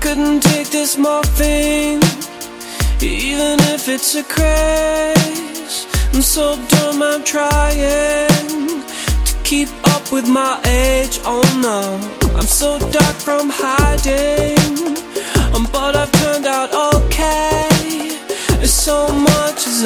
couldn't take this morphine, even if it's a craze. I'm so dumb, I'm trying to keep up with my age. Oh no, I'm so dark from hiding, um, but I've turned out okay. It's so much is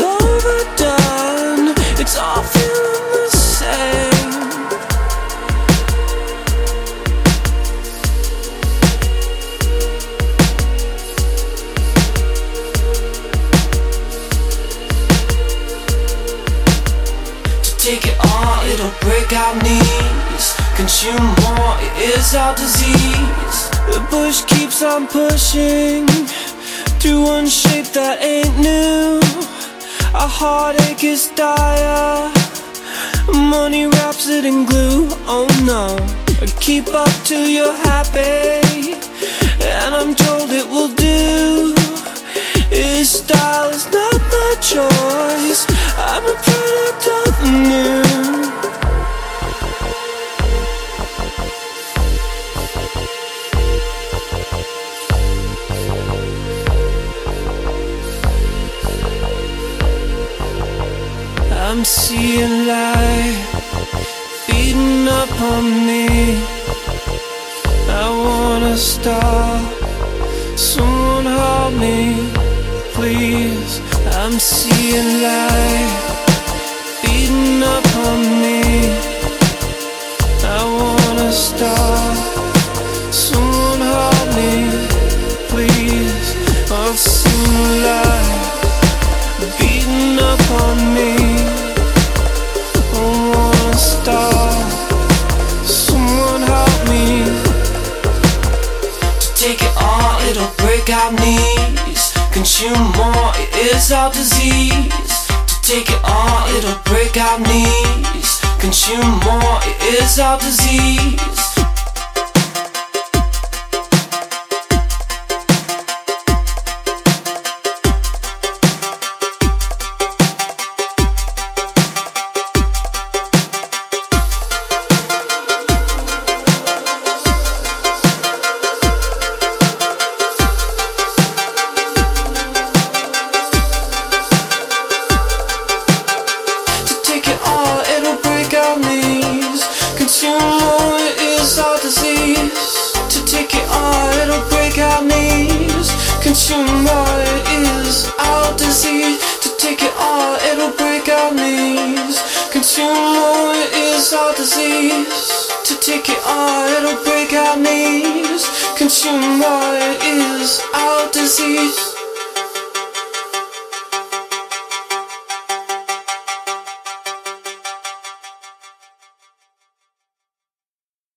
take it all, it'll break our knees. Consume more, it is our disease. The bush keeps on pushing through one shape that ain't new. Our heartache is dire. Money wraps it in glue. Oh no, keep up till you're happy, and I'm told it will do. His style is not my choice. I'm a I'm seeing light beating up on me. I wanna stop. Someone help me, please. I'm seeing light beating up on me. I wanna stop. Someone help me, please. I've seen light our knees. Consume more, it is our disease. To take it all, it'll break our knees. Consume more, it is our disease. It is our disease. To take it all, it'll break our knees. Consume more, is our disease. To take it all, it'll break our knees. Consume more, is our disease. To take it all, it'll break our knees. Consume more, is our disease.